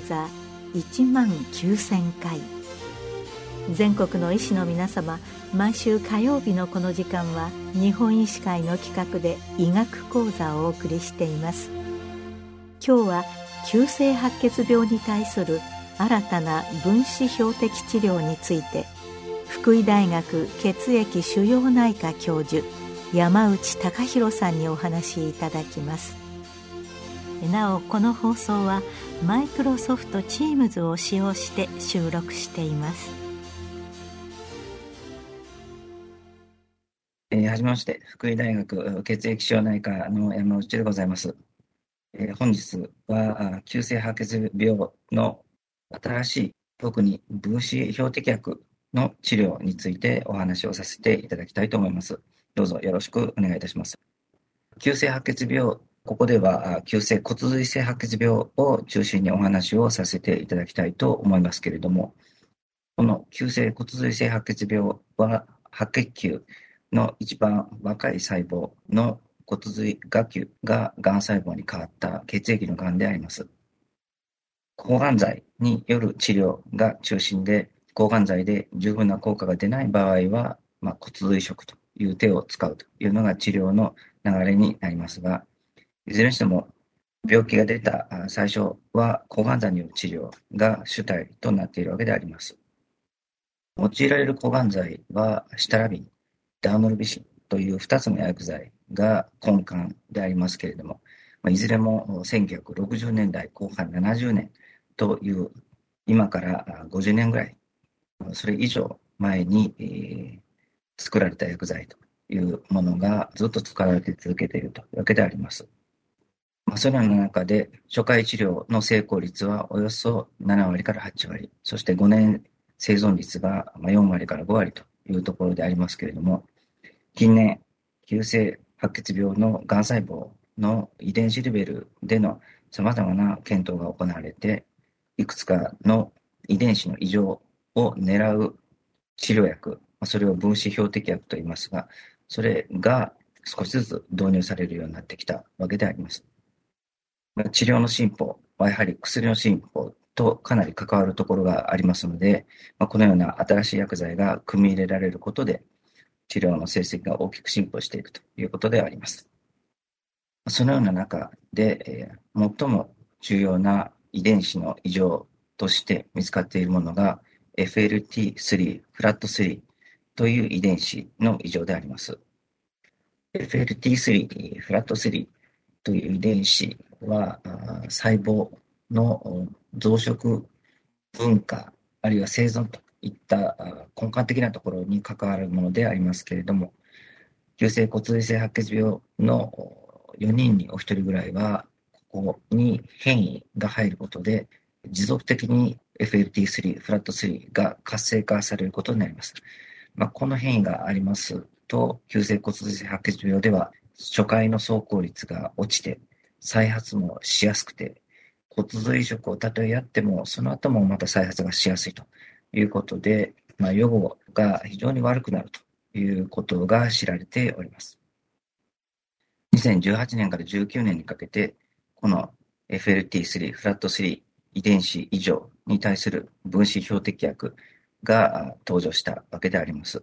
座1万9000回。全国の医師の皆様毎週火曜日のこの時間は日本医師会の企画で医学講座をお送りしています。今日は急性白血病に対する新たな分子標的治療について福井大学血液腫瘍内科教授山内隆弘さんにお話しいただきます。なおこの放送はマイクロソフト Teams を使用して収録していますえー、はじめまして、福井大学血液腫瘍内科の山内でございます。えー、本日は、急性白血病の新しい、特に分子標的薬の治療についてお話をさせていただきたいと思います。どうぞよろしくお願いいたします。急性白血病、ここでは急性骨髄性白血病を中心にお話をさせていただきたいと思いますけれども、この急性骨髄性白血病は白血球の一番若い細胞の骨髄芽球ががん細胞に変わった血液のがんであります。抗がん剤による治療が中心で、抗がん剤で十分な効果が出ない場合は、まあ、骨髄移植という手を使うというのが治療の流れになりますが、いずれにしても病気が出た最初は抗がん剤による治療が主体となっているわけであります。用いられる抗がん剤はシタラビン、ダーノルビシンという2つの薬剤が根幹でありますけれども、いずれも1960年代後半70年という今から50年ぐらい、それ以上前に、作られた薬剤というものがずっと使われて続けているというわけであります。まあ、その中で初回治療の成功率はおよそ7割から8割、そして5年生存率が4割から5割というところでありますけれども、近年、急性白血病のがん細胞の遺伝子レベルでの様々な検討が行われて、いくつかの遺伝子の異常を狙う治療薬、それを分子標的薬と言いますが、それが少しずつ導入されるようになってきたわけであります。治療の進歩はやはり薬の進歩とかなり関わるところがありますので、このような新しい薬剤が組み入れられることで、治療の成績が大きく進歩していくということであります。そのような中で、えー、最も重要な遺伝子の異常として見つかっているものが FLT3、フラット3という遺伝子の異常であります。FLT3、フラット3という遺伝子は細胞の増殖文化あるいは生存といった根幹的なところに関わるものでありますけれども、急性骨髄性白血病の4人にお1人ぐらいは、ここに変異が入ることで、持続的に FLT3、フラット3が活性化されることになります。まあ、この変異がありますと、急性骨髄性白血病では、初回の走行率が落ちて、再発もしやすくて、骨髄移植をたとえやっても、その後もまた再発がしやすいということで、まあ、予後が非常に悪くなるということが知られております。2018年から19年にかけて、この FLT3、フラット3遺伝子異常に対する分子標的薬が登場したわけであります。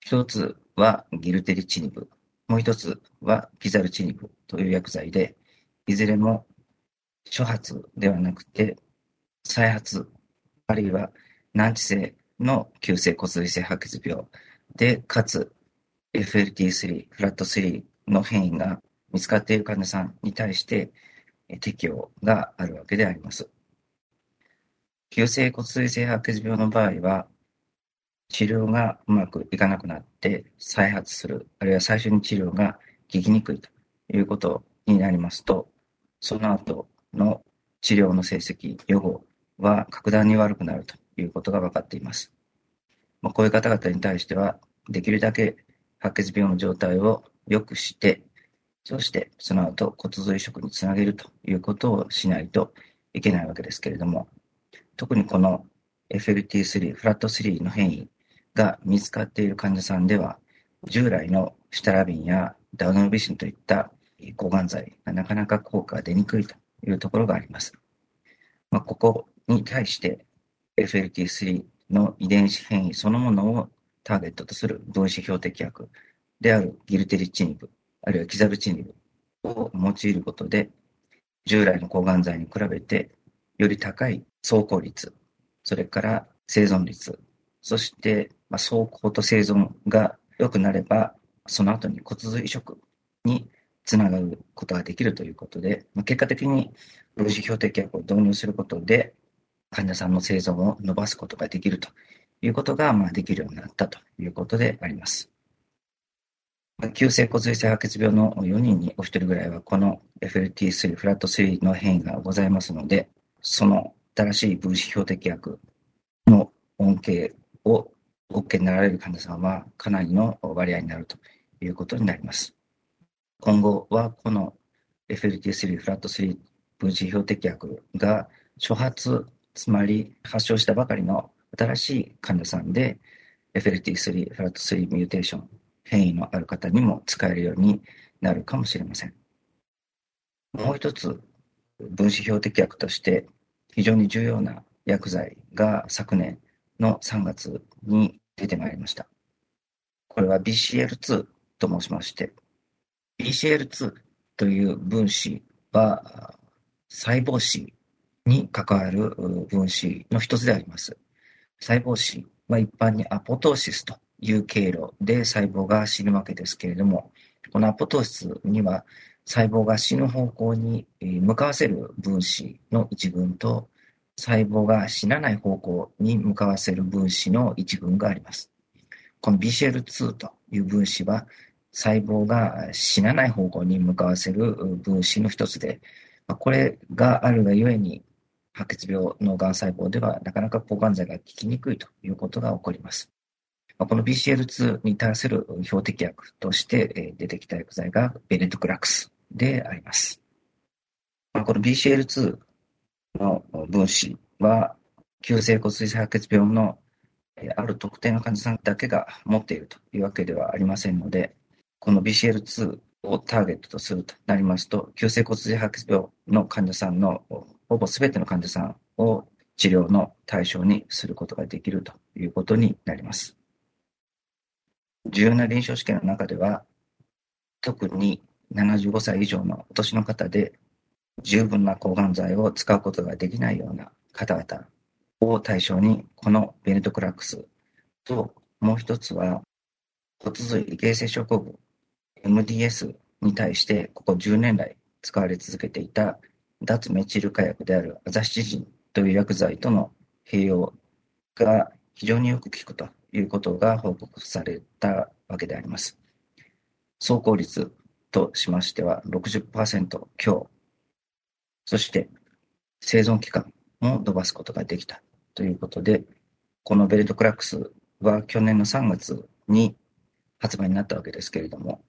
一つはギルテリチニブ、もう一つはキザルチニブという薬剤で、いずれも初発ではなくて再発あるいは難治性の急性骨髄性白血病で、かつ FLT3、フラット3の変異が見つかっている患者さんに対して適用があるわけであります。急性骨髄性白血病の場合は、治療がうまくいかなくなって再発する、あるいは最初に治療が効きにくいということになりますと、その後の治療の成績、予後は格段に悪くなるということが分かっています。まあ、こういう方々に対しては、できるだけ白血病の状態を良くして、そしてその後骨髄移植につなげるということをしないといけないわけですけれども、特にこの FLT3、フラット3の変異が見つかっている患者さんでは、従来のシタラビンやダウノルビシンといった抗がん剤がなかなか効果が出にくいというところがあります。まあ、ここに対して FLT3 の遺伝子変異そのものをターゲットとする分子標的薬であるギルテリチニブ、あるいはキザルチニブを用いることで、従来の抗がん剤に比べてより高い走行率、それから生存率、そして、まあ、走行と生存が良くなれば、その後に骨髄移植につながることができるということで、まあ、結果的に分子標的薬を導入することで、患者さんの生存を伸ばすことができるということが、まあ、できるようになったということであります。急性骨髄性白血病の4人にお一人ぐらいは、この FLT3、フラット3の変異がございますので、その新しい分子標的薬の恩恵をお受けになられる患者さんはかなりの割合になるということになります。今後はこの FLT3、フラット3分子標的薬が初発、つまり発症したばかりの新しい患者さんで FLT3、フラット3ミューテーション変異のある方にも使えるようになるかもしれません。もう一つ分子標的薬として非常に重要な薬剤が昨年の3月に出てまいりました。これは BCL2 と申しまして、BCL2 という分子は細胞死に関わる分子の一つであります。細胞死は一般にアポトーシスという経路で細胞が死ぬわけですけれども、このアポトーシスには細胞が死ぬ方向に向かわせる分子の一群と、細胞が死なない方向に向かわせる分子の一群があります。この BCL2 という分子は、細胞が死なない方向に向かわせる分子の一つで、これがあるがゆえに、白血病のがん細胞ではなかなか抗がん剤が効きにくいということが起こります。この BCL2 に対する標的薬として出てきた薬剤がベネトクラクスであります。この BCL2 の分子は、急性骨髄性白血病のある特定の患者さんだけが持っているというわけではありませんので、この BCL2 をターゲットとするとなりますと、急性骨髄白血病の患者さんのほぼ全ての患者さんを治療の対象にすることができるということになります。重要な臨床試験の中では、特に75歳以上のお年の方で十分な抗がん剤を使うことができないような方々を対象に、このベネトクラックスと、もう一つは骨髄異形成症候群 MDS に対してここ10年来使われ続けていた脱メチル化薬であるアザシチジンという薬剤との併用が非常によく効くということが報告されたわけであります。走行率としましては60%強、そして生存期間も伸ばすことができたということで、このベルトクラックスは去年の3月に発売になったわけですけれども、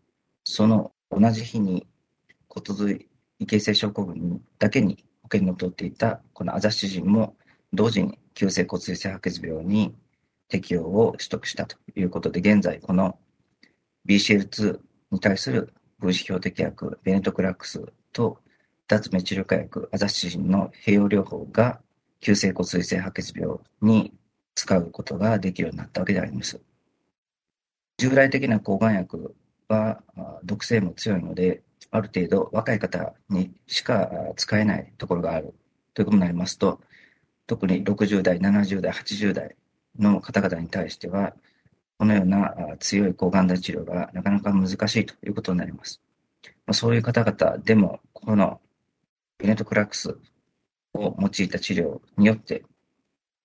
その同じ日に骨髄異形成症候群だけに保険に取っていたこのアザシジンも同時に急性骨髄性白血病に適用を取得したということで、現在この BCL2 に対する分子標的薬ベネトクラックスと脱メチル化薬アザシジンの併用療法が急性骨髄性白血病に使うことができるようになったわけであります。従来的な抗がん薬は毒性も強いので、ある程度若い方にしか使えないところがあるということになりますと、特に60代、70代、80代の方々に対しては、このような強い抗がん剤治療がなかなか難しいということになります。そういう方々でも、このベネトクラックスを用いた治療によって、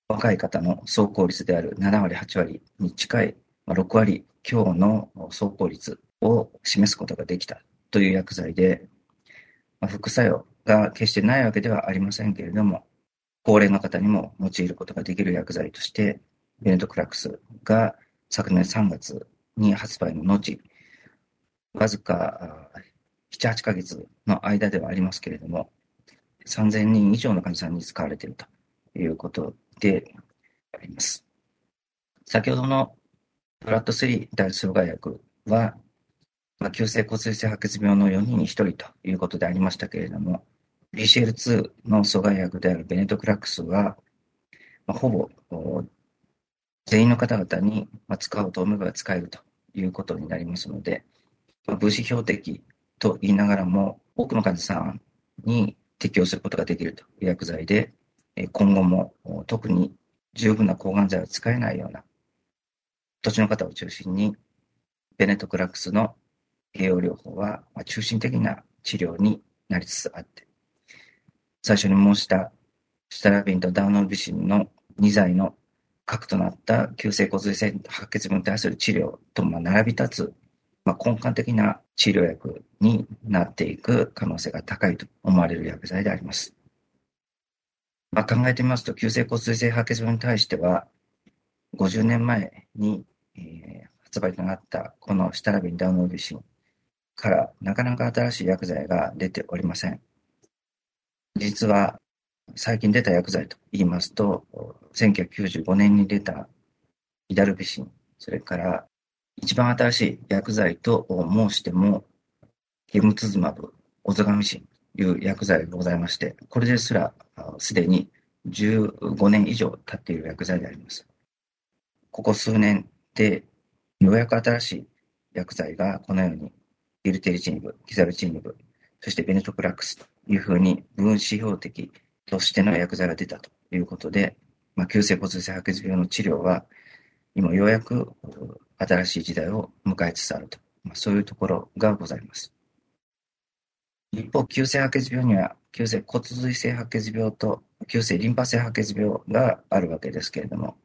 若い方の走行率である7割、8割に近い6割強の走行率を示すことができたという薬剤で、副作用が決してないわけではありませんけれども、高齢の方にも用いることができる薬剤として、ベネトクラックスが昨年3月に発売の後、わずか7、8ヶ月の間ではありますけれども、3000人以上の患者さんに使われているということであります。先ほどのフラット3大阻害薬は、まあ、急性骨髄性白血病の4人に1人ということでありましたけれども、BCL2 の阻害薬であるベネトクラックスは、まあ、ほぼ全員の方々に使おうと思えば使えるということになりますので、まあ、分子標的と言いながらも、多くの患者さんに適用することができるという薬剤で、今後も特に十分な抗がん剤を使えないような土地の方を中心に、ベネトクラックスの栄養療法は中心的な治療になりつつあって、最初に申したシタラビンとダウノルビシンの2剤の核となった急性骨髄性白血病に対する治療と並び立つ、まあ、根幹的な治療薬になっていく可能性が高いと思われる薬剤であります。まあ、考えてみますと、急性骨髄性白血病に対しては、50年前に、えー、発売となったこのシタラビンダウノルビシンからなかなか新しい薬剤が出ておりません。実は最近出た薬剤と言いますと、1995年に出たイダルビシン、それから一番新しい薬剤と申しても、ゲムツズマブ、オゾガミシンという薬剤がございまして、これですらすでに15年以上経っている薬剤であります。ここ数年でようやく新しい薬剤がこのようにビルテリチニブ、キザルチニブ、そしてベネトクラックスというふうに分子標的としての薬剤が出たということで、まあ、急性骨髄性白血病の治療は、今ようやく新しい時代を迎えつつあると、まあ、そういうところがございます。一方、急性白血病には、急性骨髄性白血病と急性リンパ性白血病があるわけですけれども、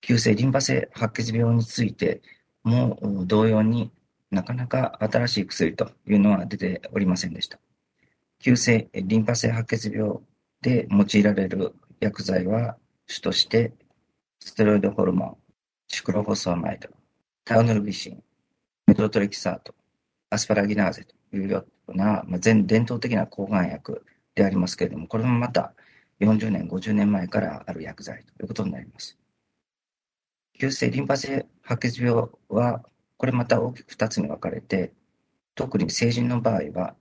急性リンパ性白血病についても同様になかなか新しい薬というのは出ておりませんでした。急性リンパ性白血病で用いられる薬剤は主としてステロイドホルモン、シクロフォスファマイド、タウノルビシン、メトトレキサート、アスパラギナーゼというような、まあ、全伝統的な抗がん薬でありますけれども、これもまた40年、50年前からある薬剤ということになります。急性リンパ性白血病は、これまた大きく2つに分かれて、特に成人の場合は、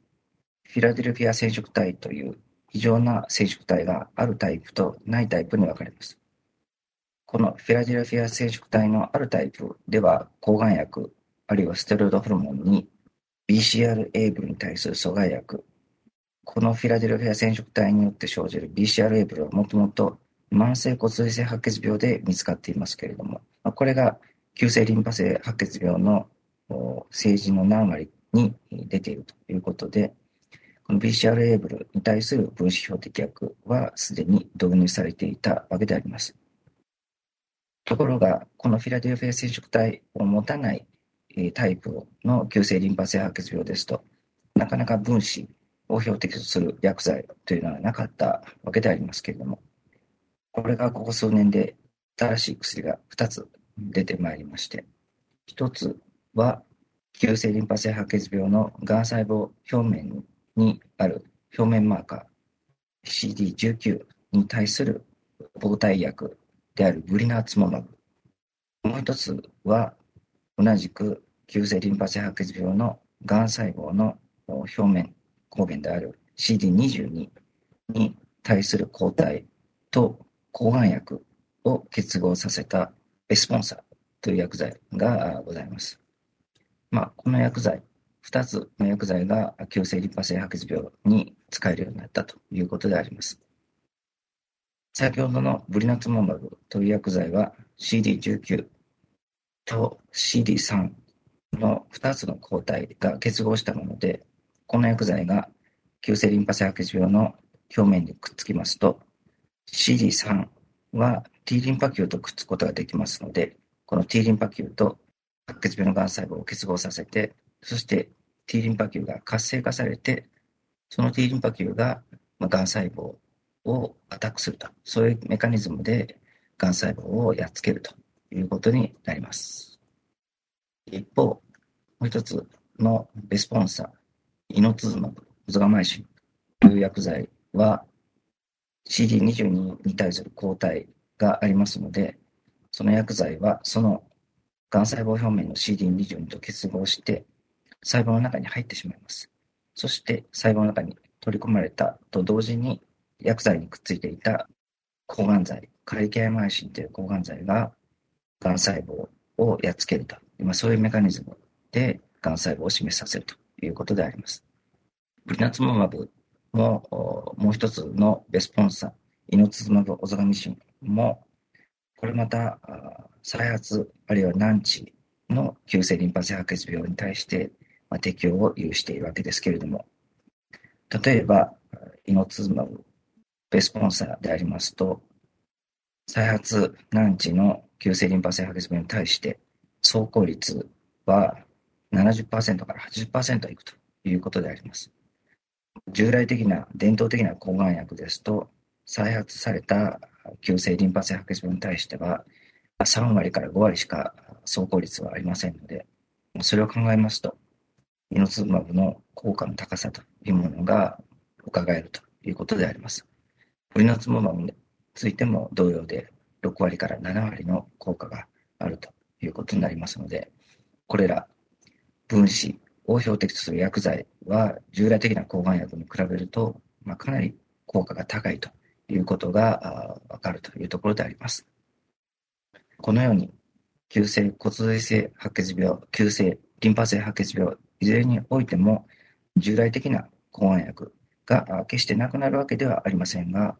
フィラデルフィア染色体という異常な染色体があるタイプとないタイプに分かれます。このフィラデルフィア染色体のあるタイプでは、抗がん薬、あるいはステロイドホルモンに BCR-A ブルに対する阻害薬、このフィラデルフィア染色体によって生じる BCR-A ブルはもともと慢性骨髄性白血病で見つかっていますけれども、これが急性リンパ性白血病の成人の何割に出ているということで、この BCR-A ブルに対する分子標的薬はすでに導入されていたわけであります。ところが、このフィラデルフィア染色体を持たないタイプの急性リンパ性白血病ですと、なかなか分子を標的とする薬剤というのはなかったわけでありますけれども、これがここ数年で新しい薬が2つ出てまいりまして、1つは急性リンパ性白血病のがん細胞表面にある表面マーカー CD19 に対する抗体薬であるブリナーツモマブ。もう一つは同じく急性リンパ性白血病のがん細胞の表面抗原である CD22 に対する抗体と抗がん薬を結合させたエスポンサーという薬剤がございます。まあ、この薬剤2つの薬剤が急性リンパ性白血病に使えるようになったということであります。先ほどのブリナツモマブという薬剤は CD19 と CD3 の2つの抗体が結合したもので、この薬剤が急性リンパ性白血病の表面にくっつきますと、CD3 は T リンパ球とくっつくことができますので、この T リンパ球と白血病のがん細胞を結合させて、そして T リンパ球が活性化されて、その T リンパ球ががん細胞をアタックすると、そういうメカニズムでがん細胞をやっつけるということになります。一方、もう一つのレスポンサー、イノツズマブ、ゾガマイシンという薬剤は CD22 に対する抗体がありますので、その薬剤はそのがん細胞表面の CD22 と結合して、細胞の中に入ってしまいます。そして細胞の中に取り込まれたと同時に薬剤にくっついていた抗がん剤、カリケアマイシンという抗がん剤ががん細胞をやっつけると、今そういうメカニズムでがん細胞を死滅させるということであります。ブリナツモマブももう一つのベスポンサー、イノツズマブオゾガミシンも、これまた再発あるいは難治の急性リンパ性白血病に対して、まあ、適用を有しているわけですけれども、例えば、イノツズマブベスポンサーでありますと、再発難治の急性リンパ性白血病に対して、走行率は70%から80%いくということであります。従来的な伝統的な抗がん薬ですと、再発された急性リンパ性白血病に対しては、3割から5割しか走行率はありませんので、それを考えますと、イノツマブの効果の高さというものが伺えるということであります。ポリノツマブについても同様で、6割から7割の効果があるということになりますので、これら分子を標的とする薬剤は従来的な抗がん薬に比べると、まあ、かなり効果が高いということがわかるというところであります。このように、急性骨髄性白血病、急性リンパ性白血病、いずれにおいても従来的な抗がん薬が決してなくなるわけではありませんが、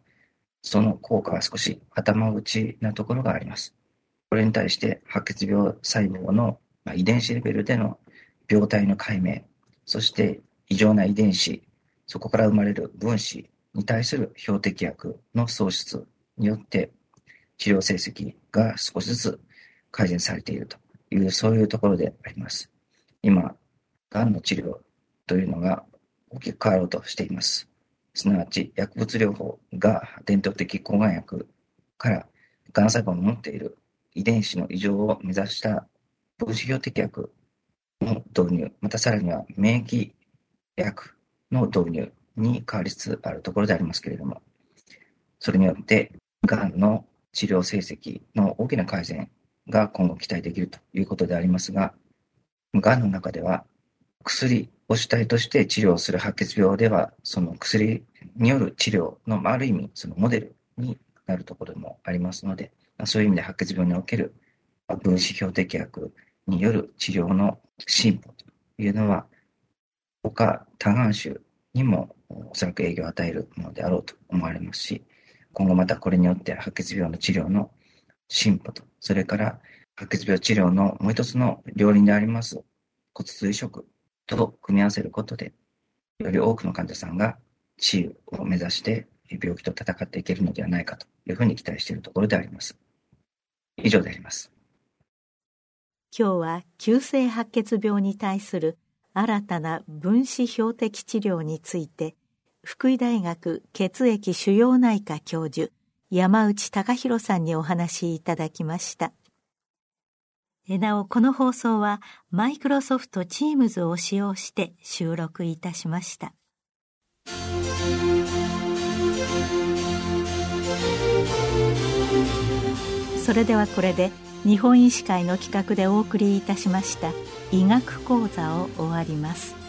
その効果は少し頭打ちなところがあります。これに対して白血病細胞の遺伝子レベルでの病態の解明、そして異常な遺伝子、そこから生まれる分子に対する標的薬の創出によって治療成績が少しずつ改善されているという、そういうところであります。今、がんの治療というのが大きく変わろうとしています。すなわち、薬物療法が伝統的抗がん薬からがん細胞の持っている遺伝子の異常を目指した分子標的薬の導入、またさらには免疫薬の導入に変わりつつあるところでありますけれども、それによって、がんの治療成績の大きな改善が今後期待できるということでありますが、がんの中では薬を主体として治療する白血病では、その薬による治療の、ある意味、そのモデルになるところもありますので、そういう意味で白血病における分子標的薬による治療の進歩というのは、他多眼種にもおそらく影響を与えるものであろうと思われますし、今後またこれによって白血病の治療の進歩と、それから白血病治療のもう一つの両輪であります骨髄移植と組み合わせることで、より多くの患者さんが治癒を目指して病気と戦っていけるのではないかというふうに期待しているところであります。以上であります。今日は急性白血病に対する新たな分子標的治療について福井大学血液腫瘍内科教授山内隆弘さんにお話しいただきましたなおこの放送はマイクロソフトチームズを使用して収録いたしました。それではこれで日本医師会の企画でお送りいたしました医学講座を終わります。